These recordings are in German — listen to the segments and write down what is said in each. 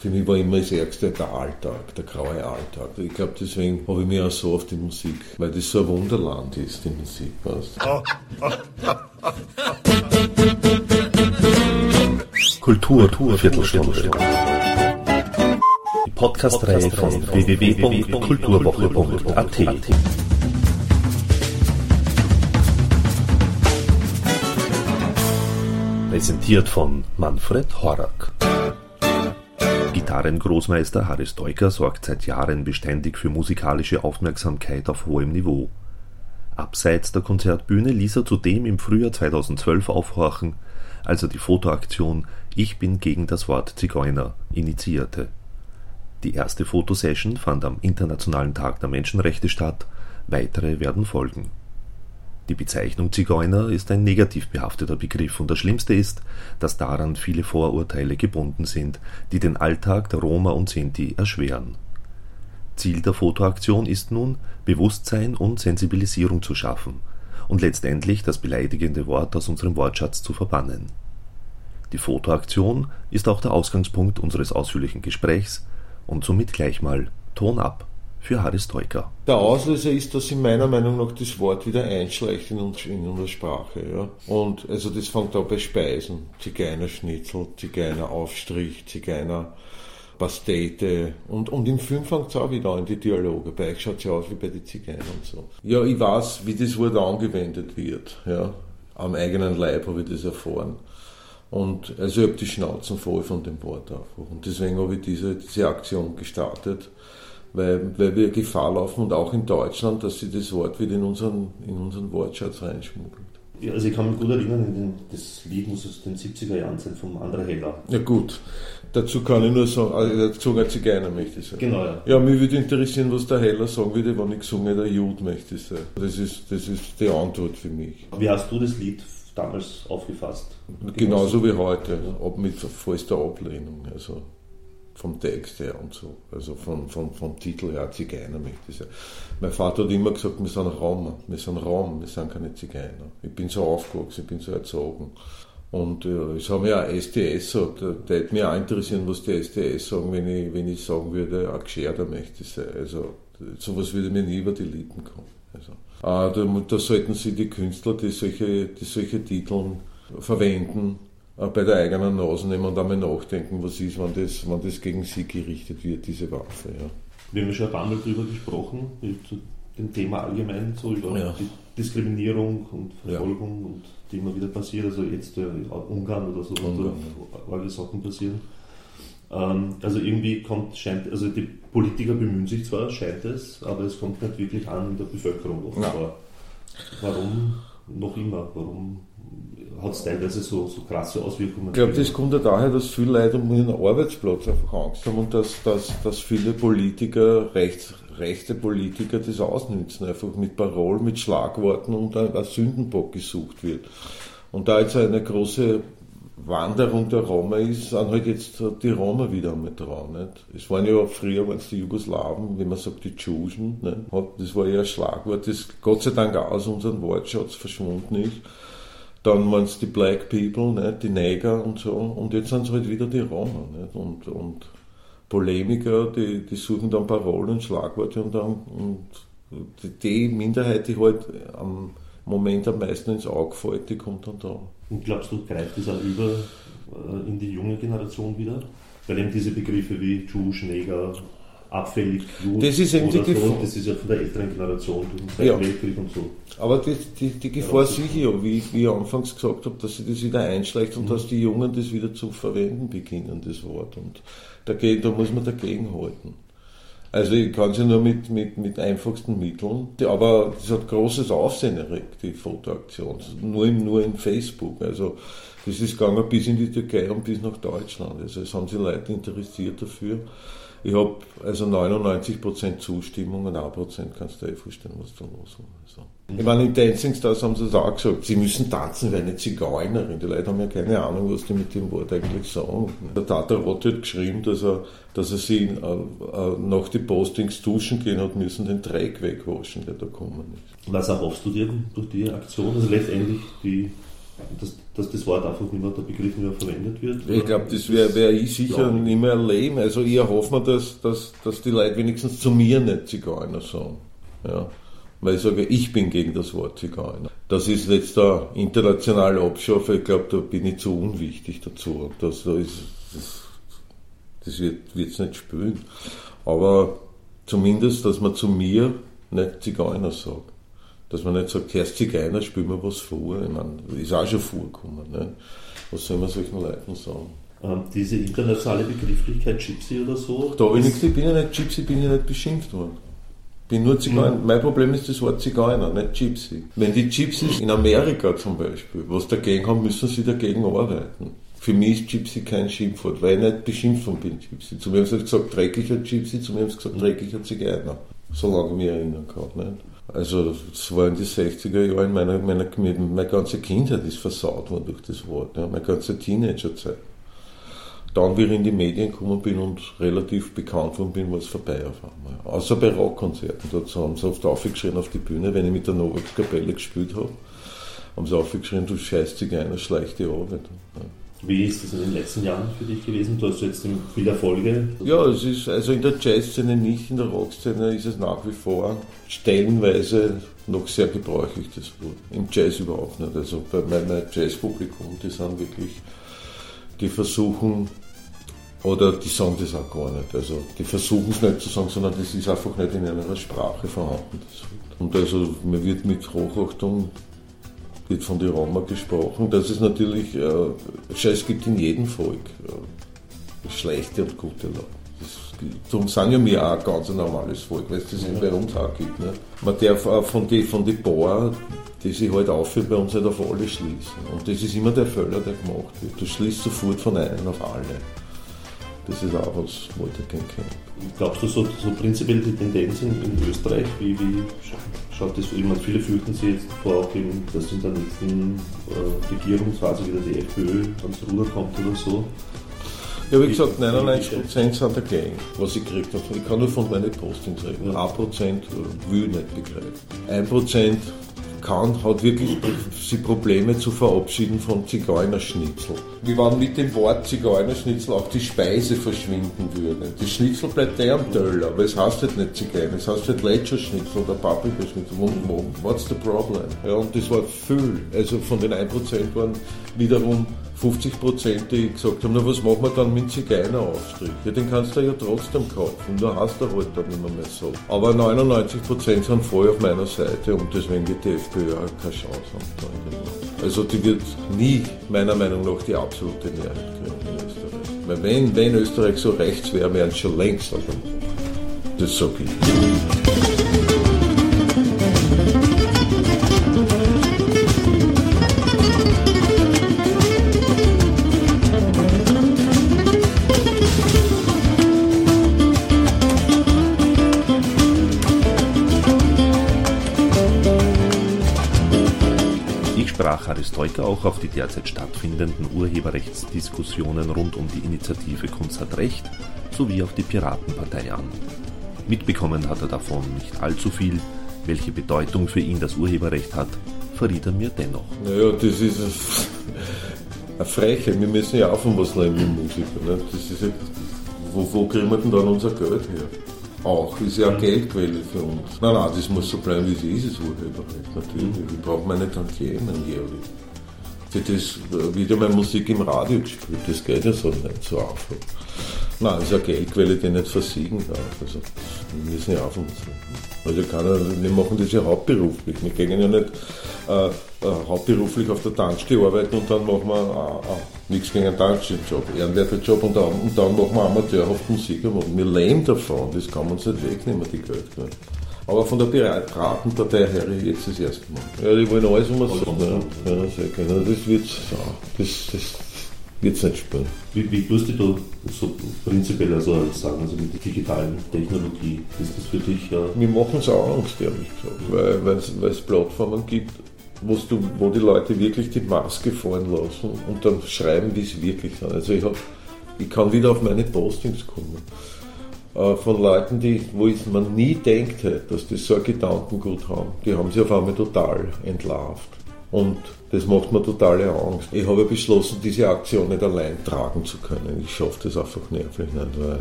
Für mich war immer das Ärgste der Alltag, der graue Alltag. Ich glaube, deswegen habe ich mich auch so auf die Musik, weil das so ein Wunderland ist, die Musik. Weißt? Kultur, Kultur Viertelstunde. Die Podcast-Reihe von www.kulturwoche.at. Präsentiert von Manfred Horak. Gitarrengroßmeister Harry Stoiker sorgt seit Jahren beständig für musikalische Aufmerksamkeit auf hohem Niveau. Abseits der Konzertbühne ließ er zudem im Frühjahr 2012 aufhorchen, als er die Fotoaktion Ich bin gegen das Wort Zigeuner initiierte. Die erste Fotosession fand am Internationalen Tag der Menschenrechte statt, weitere werden folgen die Bezeichnung Zigeuner ist ein negativ behafteter Begriff und das Schlimmste ist, dass daran viele Vorurteile gebunden sind, die den Alltag der Roma und Sinti erschweren. Ziel der Fotoaktion ist nun, Bewusstsein und Sensibilisierung zu schaffen und letztendlich das beleidigende Wort aus unserem Wortschatz zu verbannen. Die Fotoaktion ist auch der Ausgangspunkt unseres ausführlichen Gesprächs und somit gleich mal Ton ab für Harry Stoiker. Der Auslöser ist, dass in meiner Meinung nach das Wort wieder einschleicht in, uns, in unserer Sprache. Ja? Und also das fängt an bei Speisen. Zigeunerschnitzel, Zigeuneraufstrich, Zigeuner Pastete. Und, und im Film fängt es auch wieder an, die Dialoge. Bei euch schaut es ja aus wie bei den Zigeunern und so. Ja, ich weiß, wie das Wort angewendet wird. Ja? Am eigenen Leib habe ich das erfahren. Und also ich habe die Schnauzen voll von dem Wort einfach. Und deswegen habe ich diese, diese Aktion gestartet weil, weil wir Gefahr laufen und auch in Deutschland, dass sie das Wort wieder in unseren, in unseren Wortschatz reinschmuggelt. Ja, also ich kann mich gut erinnern, das Lied muss aus den 70er Jahren sein, vom André Heller. Ja gut, dazu kann ich nur sagen, also dazu ein Zigeuner möchte ich sagen. Genau, ja. Ja, mich würde interessieren, was der Heller sagen würde, wenn ich gesungen der Jude möchte ich sagen. Das ist, das ist die Antwort für mich. Wie hast du das Lied damals aufgefasst? Genauso wie heute, ab mit vollster Ablehnung. Also vom Text her und so. Also vom, vom, vom Titel her, Zigeuner möchte ich sagen. Mein Vater hat immer gesagt, wir sind Roma, wir sind Rom, wir sind keine Zigeuner. Ich bin so aufgewachsen, ich bin so erzogen. Und äh, es haben ja auch STS gesagt, da hätte mich auch interessieren, was die STS sagen, wenn ich, wenn ich sagen würde, ein Gescherter möchte ich sein. Also sowas würde mir nie über die Lippen kommen. Also, äh, da, da sollten sie die Künstler, die solche, die solche Titel verwenden, bei der eigenen Nase nehmen und einmal nachdenken, was ist, wenn das, wenn das gegen sie gerichtet wird, diese Waffe. Ja. Wir haben ja schon ein paar Mal darüber gesprochen, zu dem Thema allgemein, so über ja. die Diskriminierung und Verfolgung ja. und die immer wieder passiert, also jetzt äh, Ungarn oder so, Ungarn, wo alle Sachen passieren. Ähm, also irgendwie kommt, scheint, also die Politiker bemühen sich zwar, scheint es, aber es kommt nicht wirklich an in der Bevölkerung offenbar. Warum noch immer? Warum hat es teilweise so, so krasse Auswirkungen. Ich glaube, das kommt ja daher, dass viele Leute um ihren Arbeitsplatz einfach Angst haben und dass, dass, dass viele Politiker, rechts, rechte Politiker das ausnützen, einfach mit Parolen, mit Schlagworten und ein Sündenbock gesucht wird. Und da jetzt eine große Wanderung der Roma ist, sind halt jetzt die Roma wieder einmal dran. Nicht? Es waren ja früher waren es die Jugoslawen, wie man sagt, die Tschuschen. Das war ja ein Schlagwort, das Gott sei Dank aus unserem Wortschatz verschwunden ist. Dann waren es die Black People, nicht? die Neger und so. Und jetzt sind es halt wieder die Roma. Nicht? Und, und Polemiker, die, die suchen dann Parolen Schlagworte und, dann, und die Minderheit, die halt am Moment am meisten ins Auge fällt, die kommt dann da. Und glaubst du, greift das auch über äh, in die junge Generation wieder? Weil eben diese Begriffe wie Jewish, Neger, abfällig Blut das ist eben die Gefahr. Das ist ja von der älteren Generation, ja. Weltkrieg und so. Aber die, die, die Gefahr ja, sehe ich ja, wie ich, wie ich anfangs gesagt habe, dass sich das wieder einschleicht und mhm. dass die Jungen das wieder zu verwenden beginnen, das Wort. Und dagegen, da muss man dagegen halten. Also ich kann sie nur mit, mit, mit einfachsten Mitteln, aber es hat großes Aufsehen erregt, die Fotoaktion, nur in, nur in Facebook. Also das ist gegangen bis in die Türkei und bis nach Deutschland. Also es haben sich Leute interessiert dafür. Ich habe also 99% Zustimmung und 1% kannst du dir eh vorstellen, was da los war. Also. Ich meine, in Dancing Stars haben sie es auch gesagt, sie müssen tanzen wie eine Zigeunerin. Die Leute haben ja keine Ahnung, was die mit dem Wort eigentlich sagen. Der Tata Roth hat geschrieben, dass er, dass er sie äh, äh, nach den Postings duschen gehen hat müssen, den Dreck wegwaschen, der da kommen ist. Was erhoffst du dir durch die Aktion? Also letztendlich die dass, dass das Wort einfach nicht mehr, der Begriff nicht mehr verwendet wird? Ich glaube, das wäre wär ich sicher nicht mehr erleben. Also ich erhoffe mir, dass, dass, dass die Leute wenigstens zu mir nicht Zigeuner sagen. Ja. Weil ich sage, ich bin gegen das Wort Zigeuner. Das ist jetzt der internationale Abschaff, ich glaube, da bin ich zu unwichtig dazu. Das, da ist, das, das wird es nicht spüren. Aber zumindest, dass man zu mir nicht Zigeuner sagt. Dass man nicht sagt, Herr Zigeuner, spiel mir was vor. Ich meine, ist auch schon vorgekommen. Ne? Was soll man solchen Leuten sagen? Ähm, diese internationale Begrifflichkeit Gypsy oder so? Da ich, ich bin ja nicht Gypsy, bin ja nicht beschimpft worden. Bin nur Zigeuner. Mhm. Mein Problem ist das Wort Zigeuner, nicht Gypsy. Wenn die Gypsies in Amerika zum Beispiel was dagegen haben, müssen sie dagegen arbeiten. Für mich ist Gypsy kein Schimpfwort, weil ich nicht beschimpft von bin Gypsy. Zu mir haben sie gesagt, dreckiger Gypsy, zu mir haben sie gesagt, dreckiger Zigeuner. Solange ich mich erinnern kann. Nicht? Also, das war in den 60er Jahren, meiner, meiner, meine ganze Kindheit ist versaut worden durch das Wort. Ja, meine ganze Teenagerzeit. Dann, wie ich in die Medien gekommen bin und relativ bekannt worden bin, war es vorbei auf einmal. Außer bei Rockkonzerten. Dort haben sie oft aufgeschrien auf die Bühne, wenn ich mit der Novax Kapelle gespielt habe. Haben sie aufgeschrien, du scheiß Zigeuner, schleich die Arbeit. Ja. Wie ist das in den letzten Jahren für dich gewesen? Du hast jetzt viele Erfolge. Ja, es ist also in der Jazzszene nicht, in der Rockszene ist es nach wie vor stellenweise noch sehr gebräuchlich, das Wort. Im Jazz überhaupt nicht. Also bei meinem Jazzpublikum, die sind wirklich, die versuchen, oder die sagen das auch gar nicht. Also die versuchen es nicht zu sagen, sondern das ist einfach nicht in einer Sprache vorhanden. Und also man wird mit Hochachtung wird von den Roma gesprochen, dass es natürlich äh, Scheiß gibt in jedem Volk. Äh, schlechte und gute Leute. Darum sind ja wir auch ein ganz normales Volk, weil es das ja. bei uns auch gibt. Ne? Man darf auch von den von die Bauern, die sich halt aufführen, bei uns nicht auf alle schließen. Und das ist immer der Fehler, der gemacht wird. Du schließt sofort von einem auf alle. Das ist auch was, was ich gerne kennen. Glaubst du so, so prinzipiell die Tendenz in, in Österreich, wie, wie das? Ich meine, viele fürchten sich jetzt vor, auch eben, dass in der nächsten äh, Regierungsphase wieder die FPÖ ans Ruder kommt oder so. Ja, wie gesagt, 99% sind dagegen, was ich gekriegt habe. Ich kann nur von meinen Postings reden. 1% will nicht begreifen. 1% kann, hat wirklich sie Probleme zu verabschieden von Zigeunerschnitzel. Wie wenn mit dem Wort Zigeunerschnitzel auch die Speise verschwinden würde. Das Schnitzel bleibt eh am Teller, aber es heißt halt nicht Zigeuner, es heißt halt Lecherschnitzel oder Paprikaschnitzel. What's the problem? Ja, und das war viel. Also von den 1% waren wiederum 50 Prozent, die gesagt haben, na was machen wir dann mit Zigeuneraufstrich? Ja, den kannst du ja trotzdem kaufen, nur hast du halt dann nicht mehr so. Aber 99 Prozent sind voll auf meiner Seite und deswegen wird die FPÖ auch keine Chance haben. Also die wird nie, meiner Meinung nach, die absolute Mehrheit kriegen in Österreich. Weil wenn, wenn Österreich so rechts wäre, wären schon längst. Also das sage ich. Haris Troika auch auf die derzeit stattfindenden Urheberrechtsdiskussionen rund um die Initiative Kunst hat Recht sowie auf die Piratenpartei an. Mitbekommen hat er davon nicht allzu viel. Welche Bedeutung für ihn das Urheberrecht hat, verriet er mir dennoch. Naja, das ist eine Freche. Wir müssen ja von was leben, wir Musiker. Ne? Das ist ja, wo, wo kriegen wir denn dann unser Geld her? Auch, ist ja Geldquelle für uns. Nein, nein, das muss so bleiben, wie es ist, das Urheberrecht, natürlich. Wir brauchen eine Tantiemen jährlich. Für das wieder mal Musik im Radio gespielt, das geht ja so nicht so einfach. Nein, das ist eine Geldquelle, die nicht versiegen darf. Also, wir müssen ja auf Also keiner, wir machen das ja hauptberuflich. Wir gehen ja nicht äh, äh, hauptberuflich auf der Tankstelle arbeiten und dann machen wir äh, äh, nichts gegen einen Tankstellenjob, Ehrenwerterjob und dann, und dann machen wir amateurhaft Musik. Wir leben davon, das kann man uns nicht wegnehmen, die Geld. Aber von der Piratenpartei her jetzt das erste Mal. Ja, die wollen alles, was man sagt. Ja, ja. Das wird das, das wird's nicht spielen. Wie, wie tust du da so prinzipiell also sagen, also mit der digitalen Technologie? Ist das für dich ja. Wir machen es auch Angst, ehrlich gesagt, weil es Plattformen gibt, du, wo die Leute wirklich die Maske fallen lassen und dann schreiben, wie es wirklich ist. Also ich, hab, ich kann wieder auf meine Postings kommen äh, von Leuten, die, wo man nie denkt, dass die so ein Gedankengut haben. Die haben sich auf einmal total entlarvt. Und das macht mir totale Angst. Ich habe beschlossen, diese Aktion nicht allein tragen zu können. Ich schaffe das einfach nervlich nicht, weil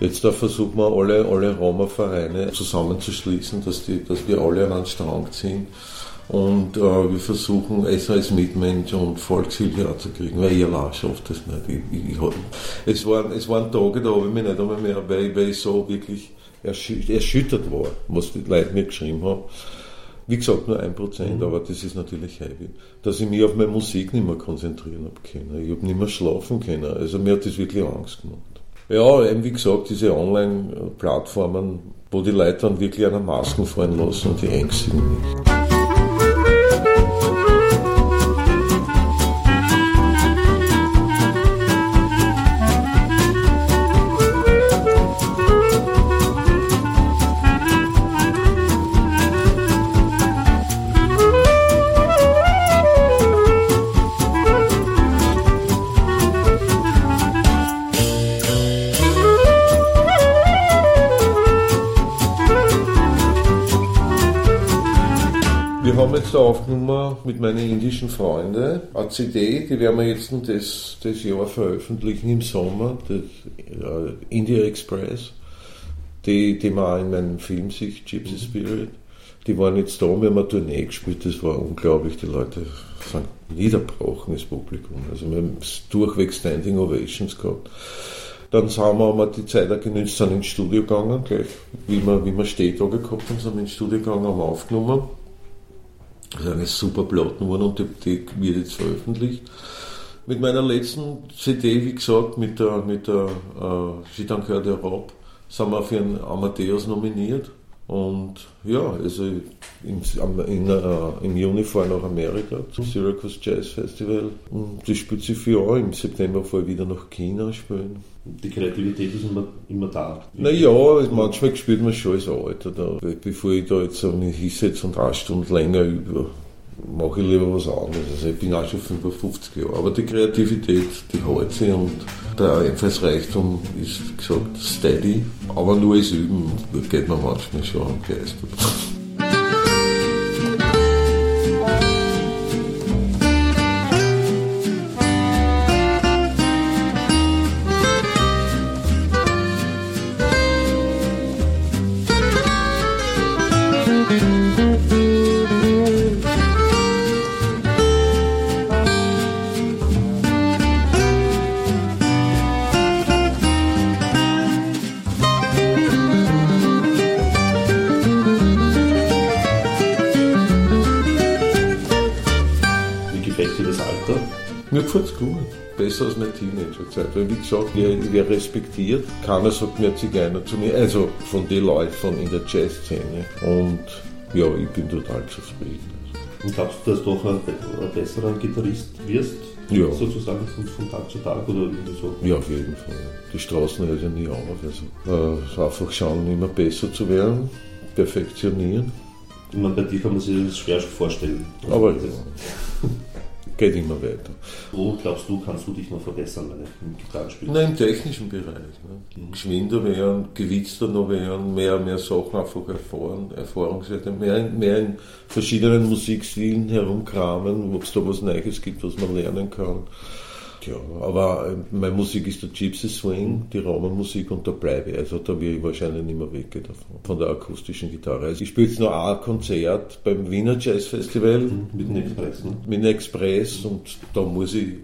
jetzt da versuchen wir alle, alle Roma-Vereine zusammenzuschließen, dass, die, dass wir alle an einen Strang ziehen. Und äh, wir versuchen es als Mitmensch und Volkshilfe anzukriegen, weil ich allein schaffe das nicht. Ich, ich, ich, es, waren, es waren Tage, da habe ich mich nicht einmal mehr, weil, weil ich so wirklich erschüttert war, was die Leute mir geschrieben haben. Wie gesagt, nur ein Prozent, mhm. aber das ist natürlich heavy. Dass ich mich auf meine Musik nicht mehr konzentrieren habe können. Ich habe nicht mehr schlafen können. Also mir hat das wirklich Angst gemacht. Ja, eben wie gesagt, diese Online-Plattformen, wo die Leute dann wirklich einer Masken fallen lassen und die ängstigen nicht. Haben da aufgenommen mit meinen indischen Freunden eine CD, die werden wir jetzt das, das Jahr veröffentlichen im Sommer, das uh, India Express, die, die man auch in meinem Film sieht, Gypsy mhm. Spirit. Die waren jetzt da, wir haben eine Tournee gespielt, das war unglaublich, die Leute sind niederbrochen, das Publikum. Also wir haben durchweg Standing Ovations gehabt. Dann sind wir, haben wir die Zeit auch genützt, sind ins Studio gegangen, gleich wie wir, wie wir Stehtage gehabt haben, sind wir ins Studio gegangen, haben aufgenommen das ist super Platten geworden und die, die wird jetzt veröffentlicht. Mit meiner letzten CD, wie gesagt, mit der, mit der äh, Gitancoeur de Rob, sind wir für einen Amadeus nominiert. Und ja, also im, in, uh, im Juni fahren nach Amerika zum Syracuse Jazz Festival. Und das spielt sich für Jahre. Im September fahre ich wieder nach China spielen. Die Kreativität ist immer, immer da. Naja, manchmal spielt man schon als Alter. Da. Bevor ich da jetzt mich hinsetze und eine Stunde länger über mache ich lieber was anderes. Also ich bin auch schon 55 Jahre. Aber die Kreativität, die hält sich und der Einfallsreichtum ist, wie gesagt, steady. Aber nur als Üben geht man manchmal schon am Geist. Teenagerzeit. Weil, wie gesagt, ich werde respektiert. Keiner sagt mir Zigeuner zu mir. Also von den Leuten von in der Jazzszene. Und ja, ich bin total zufrieden. Und glaubst du, dass du doch ein, ein besserer Gitarrist wirst? Ja. Sozusagen von, von, Tag zu Tag oder irgendwie so? Ja, auf jeden Fall. Die Straßen hört ja nie auf. Also, äh, einfach schauen, immer besser zu werden, perfektionieren. Ich meine, bei dir kann man sich das schwer vorstellen. Aber ja geht immer weiter. Wo glaubst du, kannst du dich noch verbessern im Gitarrenspiel? Nein, im technischen Bereich. Ne? Mhm. Geschwinder werden, gewitzter noch werden, mehr, mehr Sachen einfach erfahren, Erfahrungswerte, mehr, mehr in verschiedenen Musikstilen herumkramen, ob es da was Neues gibt, was man lernen kann. Ja, aber äh, meine Musik ist der Gypsy Swing, die Raumenmusik und da bleibe ich. Also da will ich wahrscheinlich nicht mehr weggehen davon, von der akustischen Gitarre. Also ich spiele jetzt noch ein Konzert beim Wiener Jazz Festival. Mhm, mit dem Express, ne? Mit dem Express und da muss ich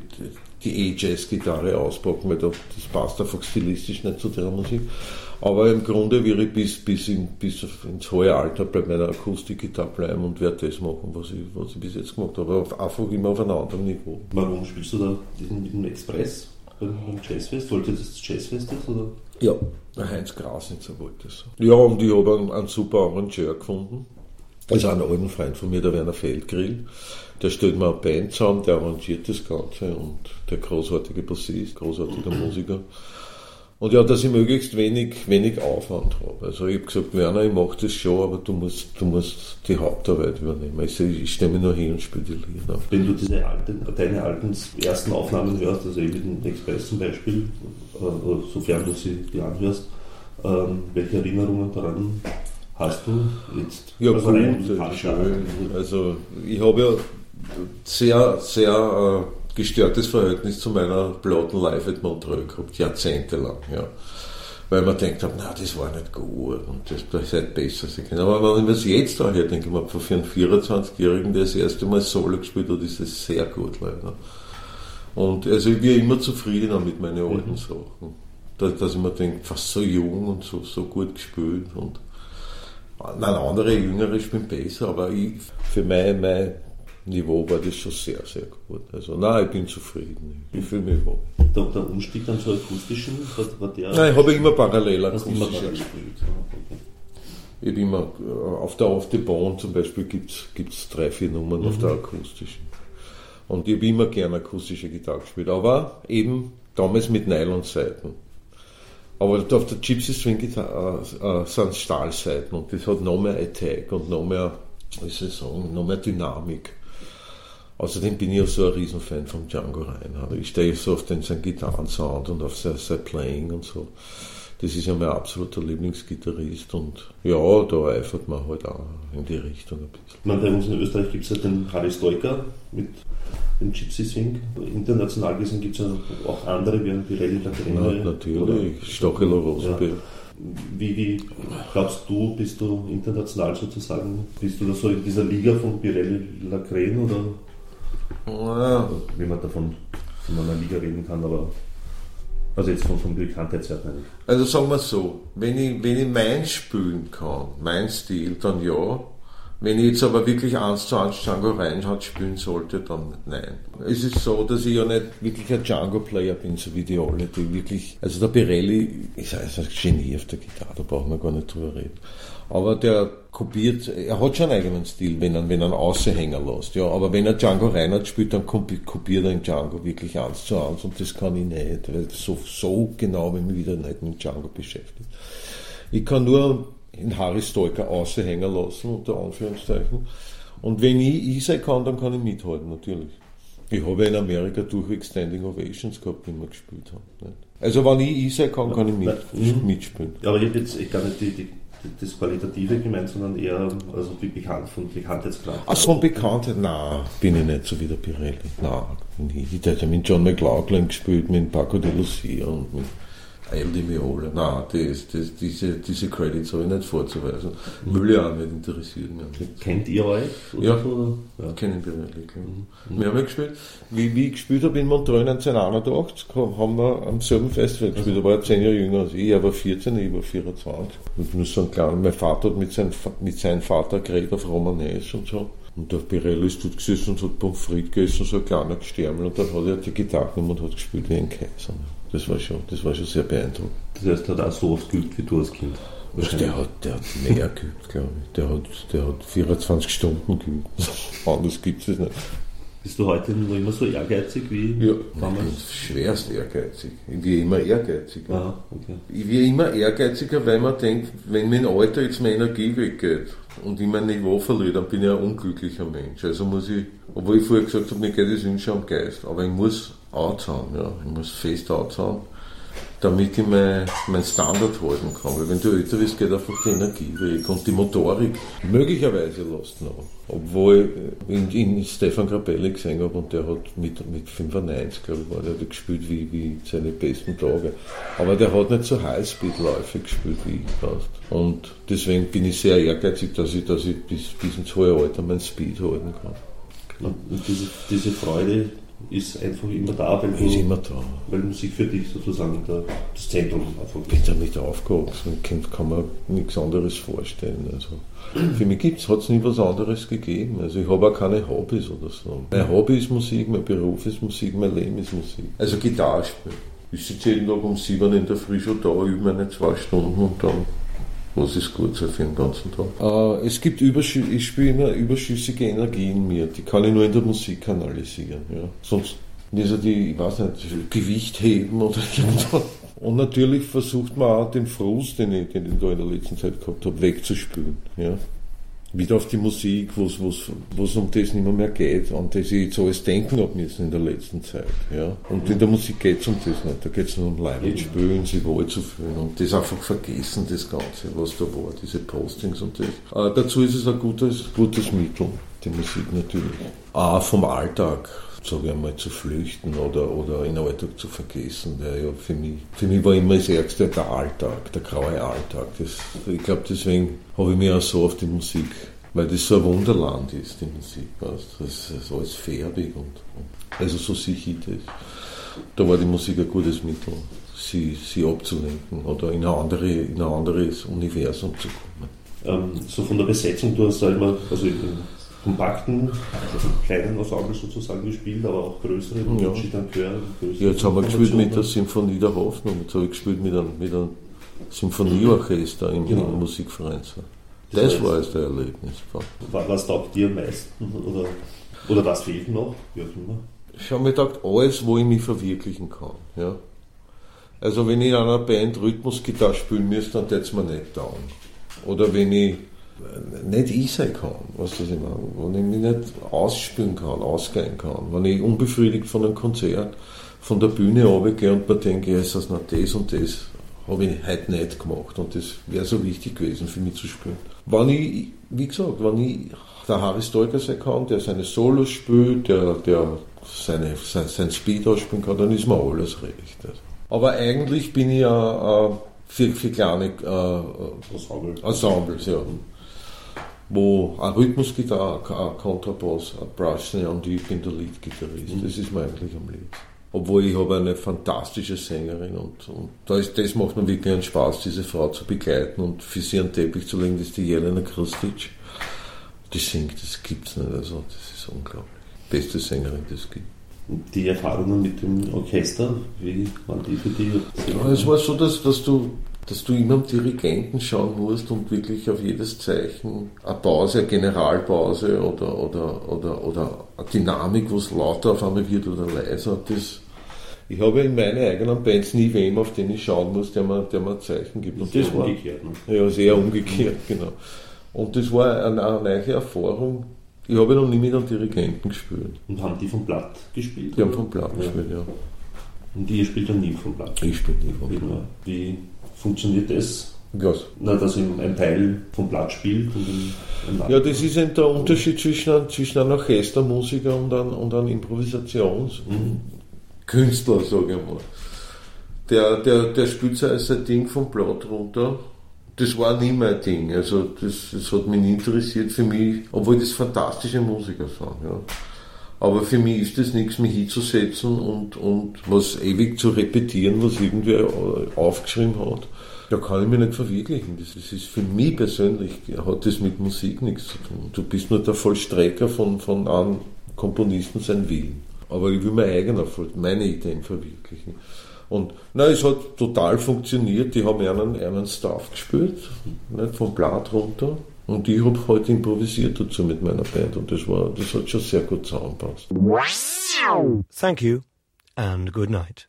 die E-Jazz-Gitarre auspacken, weil das passt einfach stilistisch nicht zu der Musik. Aber im Grunde werde ich bis, bis, in, bis ins hohe Alter bei meiner Akustikgitarre bleiben und werde das machen, was ich, was ich bis jetzt gemacht habe. Aber einfach immer auf einem anderen Niveau. Warum spielst du da diesen, mit dem Express beim Jazzfest? Wollte das Jazzfest jetzt? Oder? Ja, der Heinz Grasnitzer wollte es. Ja, und ich habe einen, einen super Arrangeur gefunden. Also einen alten Freund von mir, der Werner Feldgrill. Der stellt mir eine Band zusammen, der arrangiert das Ganze und der großartige Bassist, großartiger Musiker. Und ja, dass ich möglichst wenig, wenig Aufwand habe. Also ich habe gesagt, Werner, ich mache das schon, aber du musst, du musst die Hauptarbeit übernehmen. Also ich stelle mich nur hin und spiele die Lieder. Wenn du diese alten, deine alten ersten Aufnahmen hörst, also eben den Express zum Beispiel, äh, sofern du sie dir anhörst, ähm, welche Erinnerungen daran hast du jetzt? Ja, also gut, schön. Also ich habe ja sehr, sehr äh, gestörtes Verhältnis zu meiner Platten Live at Montreux gehabt, jahrzehntelang. Ja. Weil man denkt, na, das war nicht gut und das, das seid besser. Aber wenn man es jetzt da her denke ich für einen 24-Jährigen, der das erste Mal Solo gespielt hat, ist das sehr gut leider. Und also ich bin immer zufriedener mit meinen alten mhm. Sachen. Dass, dass ich mir denke, fast so jung und so, so gut gespielt. Und nein, andere Jüngere spielen besser, aber ich, für mein, mein Niveau war das schon sehr, sehr gut. Also nein, ich bin zufrieden. Ich fühle mich wohl. Der, der Umstieg dann zur akustischen, war, war der... Nein, ich habe immer parallel akustisch gespielt. Okay. Ich habe immer, äh, auf der Auf the Bone zum Beispiel gibt es drei, vier Nummern mhm. auf der akustischen. Und ich habe immer gerne akustische Gitarre gespielt, aber eben damals mit Nylonseiten. Aber auf der Gypsy String Gitarre äh, äh, sind Stahlseiten und das hat noch mehr Attack und noch mehr, wie soll ich sagen, noch mehr Dynamik. Außerdem bin ich ja so ein Riesenfan von Django Reinhardt. Ich stehe so auf den, seinen Gitarrensound und auf sein, sein Playing und so. Das ist ja mein absoluter Lieblingsgitarrist und ja, da eifert man halt auch in die Richtung ein bisschen. Man, bei uns in Österreich gibt es ja den Harry Stoiker mit dem Gypsy Swing. International gesehen gibt es ja auch andere, wie ein Pirelli Lacrene. Ja, natürlich, Stachelo Rosenberg. Ja. Wie, wie glaubst du, bist du international sozusagen, bist du da so in dieser Liga von Pirelli Lacrene oder ja. wie man davon von einer Liga reden kann, aber also jetzt von, von Bekanntheitswert meine ich. Also sagen wir so, wenn ich, wenn ich meins spielen kann, mein Stil, dann ja. Wenn ich jetzt aber wirklich eins zu eins Django Reinhardt spielen sollte, dann nein. Es ist so, dass ich ja nicht wirklich ein Django-Player bin, so wie die alle, die wirklich, also der Pirelli ist ein Genie auf der Gitarre, da brauchen wir gar nicht drüber reden. Aber der kopiert, er hat schon einen eigenen Stil, wenn er, wenn er einen Außenhänger lässt, ja. Aber wenn er Django Reinhardt spielt, dann kopiert er Django wirklich eins zu eins und das kann ich nicht, weil so, so genau bin ich wieder nicht mit Django beschäftigt. Ich kann nur in Harry Stoiker Außenhänger lassen, unter Anführungszeichen. Und wenn ich Isai kann, dann kann ich mithalten, natürlich. Ich habe in Amerika durchweg Standing Ovations gehabt, wenn wir gespielt haben. Nicht? Also wenn ich Isai kann, kann ich mit, mhm. mitspielen. Ja, aber ich habe jetzt ich gar nicht die, die, das Qualitative gemeint, sondern eher also wie bekannt, von Bekanntheitsgrad. Ach, von Bekanntheit? Nein, bin ich nicht so wie der Pirelli. Nein, ich, ich hätte mit John McLaughlin gespielt, mit Paco de Lucia und mit El Di Meola. Nein, das, das, diese, diese Credits habe ich nicht vorzuweisen. Mhm. Will ja auch nicht interessieren. Kennt ihr euch? Ja, ja, kennen wir wirklich. Mhm. Wir haben ja gespielt, wie, wie ich gespielt habe in Montreux 1981, haben wir am selben Festival gespielt. Da war er 10 Jahre jünger als ich, er war 14, ich war 24. Und ich muss sagen, klar, mein Vater hat mit, sein, mit seinem Vater geredet auf Romanes und so. Und der Pirelli ist dort gesessen und hat Pommes frites gegessen, so ein kleiner Gestärmel. Und dann hat er die Gitarre genommen und hat gespielt wie ein Kaiser. Das war schon, das war schon sehr beeindruckend. Das heißt, er hat auch so oft geübt wie du als Kind? Der hat, der hat mehr geübt, glaube ich. Der hat, der hat 24 Stunden geübt. Anders gibt es nicht. Bist du heute noch immer so ehrgeizig wie ja, damals? Schwerst ehrgeizig. Ich bin immer ehrgeiziger. Ah, okay. Ich werde immer ehrgeiziger, weil man denkt, wenn mein Alter jetzt meine Energie weggeht und ich mein Niveau verliere, dann bin ich ein unglücklicher Mensch. Also muss ich, obwohl ich vorher gesagt habe, mir geht es schon am Geist, aber ich muss anzahlen, ja. Ich muss fest anzahlen, damit ich mein, mein Standard halten kann. Weil wenn du älter bist, geht einfach die Energie weg und die Motorik. Möglicherweise lässt noch. Obwohl ich in, in Stefan Grappelli gesehen habe und der hat mit, mit 95, glaube ich, war der, der gespielt wie, wie seine besten Tage. Aber der hat nicht so Highspeed-Läufe gespielt wie ich fast. Und deswegen bin ich sehr ehrgeizig, dass ich, dass ich bis, bis ins hohe Alter mein Speed halten kann. Und diese, diese Freude, ist einfach immer da, weil, du, ist immer da. weil Musik für dich sozusagen das Zentrum einfach ist. Ich bin damit aufgewachsen, kann, kann man nichts anderes vorstellen. Also, für mich hat es nie was anderes gegeben. Also ich habe auch keine Hobbys oder so. Mein Hobby ist Musik, mein Beruf ist Musik, mein Leben ist Musik. Also Gitarre spielen. Ich sitze jeden Tag um sieben in der Früh schon da, übe meine zwei Stunden und dann was ist gut so für den ganzen Tag? Äh, es gibt Überschü ich spüre immer überschüssige Energie in mir, die kann ich nur in der Musik kanalisieren. Ja. Sonst ja die, ich weiß nicht, Gewicht heben oder irgendwas. Und natürlich versucht man auch den Frust, den ich, den ich da in der letzten Zeit gehabt habe, wegzuspülen. Ja. Wieder auf die Musik, wo es um das nicht mehr, geht, an das ich jetzt alles denken habe müssen in der letzten Zeit. Ja. Und in der Musik geht es um das nicht. Da geht es nur um Leute spielen, sie wohl zu fühlen und das einfach vergessen, das Ganze, was da war, diese Postings und das. Äh, dazu ist es ein gutes, gutes Mittel, die Musik natürlich. Auch vom Alltag sage ich einmal, zu flüchten oder, oder in den Alltag zu vergessen. Der ja für mich, für mich war immer das Ärgste der Alltag, der graue Alltag. Das, ich glaube, deswegen habe ich mich auch so auf die Musik, weil das so ein Wunderland ist, die Musik. Weißt? Das ist alles färbig und, und also so sehe ich das. Da war die Musik ein gutes Mittel, sie, sie abzulenken oder in, eine andere, in ein anderes Universum zu kommen. Ähm, so von der Besetzung, du hast da immer, also kompakten, also kleinen Ensemble sozusagen gespielt, aber auch größere, ja. dann Chör, ja, jetzt haben wir gespielt mit der Symphonie der Hoffnung, jetzt habe ich gespielt mit einem, mit einem Symphonieorchester im, genau. im Musikverein. Das, das war jetzt der Erlebnis. Was taugt dir am meisten? Oder, oder was fehlt noch? Immer? Ich habe mir gedacht, alles, wo ich mich verwirklichen kann. Ja? Also wenn ich in einer Band Rhythmusgitarre spielen müsste, dann täte es mir nicht down. Oder wenn ich nicht ich sein kann, was das ich meine, wenn ich mich nicht ausspielen kann, ausgehen kann, wenn ich unbefriedigt von einem Konzert von der Bühne runtergehe und mir denke, ist das noch das und das, habe ich heute nicht gemacht und das wäre so wichtig gewesen für mich zu spielen. Wenn ich, wie gesagt, wenn ich der Harry Stolker sein kann, der seine Solos spielt, der, der seine, sein, sein Speed ausspielen kann, dann ist mir alles recht. Aber eigentlich bin ich ja äh, für, für kleine äh, Ensemble. Ensembles, ja wo eine Rhythmusgitarre, ein Kontrabass, ein Brass und ich bin der Leadgitarrist. Mhm. Das ist mir eigentlich am liebsten. Obwohl ich habe eine fantastische Sängerin und, und da ist, das macht mir wirklich einen Spaß, diese Frau zu begleiten und für sie einen Teppich zu legen, das ist die Jelena Krustic. Die singt, das gibt's nicht, also das ist unglaublich. Beste Sängerin, die es gibt. Die Erfahrungen mit dem Orchester, wie waren die für dich? Ja, es war so, dass, dass du dass du immer am Dirigenten schauen musst und wirklich auf jedes Zeichen eine Pause, eine Generalpause oder, oder, oder, oder eine Dynamik, wo es lauter auf einmal wird oder leiser. Das, ich habe in meinen eigenen Bands nie wem, auf den ich schauen muss, der mir, der mir ein Zeichen gibt. Und das, das war umgekehrt. Ne? Ja, sehr umgekehrt, genau. Und das war eine, eine neue Erfahrung. Ich habe noch nie mit einem Dirigenten gespielt. Und haben die vom Blatt gespielt? Die oder? haben vom Blatt ja. gespielt, ja. Und ihr spielt dann nie vom Blatt? Ich spiele nie vom Blatt. Wie funktioniert das? Was? Na, dass ein Teil vom Blatt spielt Ja, das ist eben der Unterschied zwischen, zwischen einem Orchestermusiker und einem, und einem Improvisationskünstler, mhm. sage ich mal. Der, der, der spielt sein Ding vom Blatt runter. Das war nie mein Ding. Also das, das hat mich nie interessiert für mich, obwohl das fantastische Musiker sind. Ja. Aber für mich ist das nichts, mich hinzusetzen und, und was ewig zu repetieren, was irgendwer aufgeschrieben hat. Da kann ich mich nicht verwirklichen. Das ist, für mich persönlich, hat das mit Musik nichts zu tun. Du bist nur der Vollstrecker von, von einem Komponisten sein Willen. Aber ich will mein eigener, meine Ideen verwirklichen. Und na, es hat total funktioniert. Die haben einen, einen Staff gespielt, nicht vom Blatt runter. Und ich habe heute improvisiert dazu mit meiner Band und das war, das hat schon sehr gut zusammengepasst. Thank you and good night.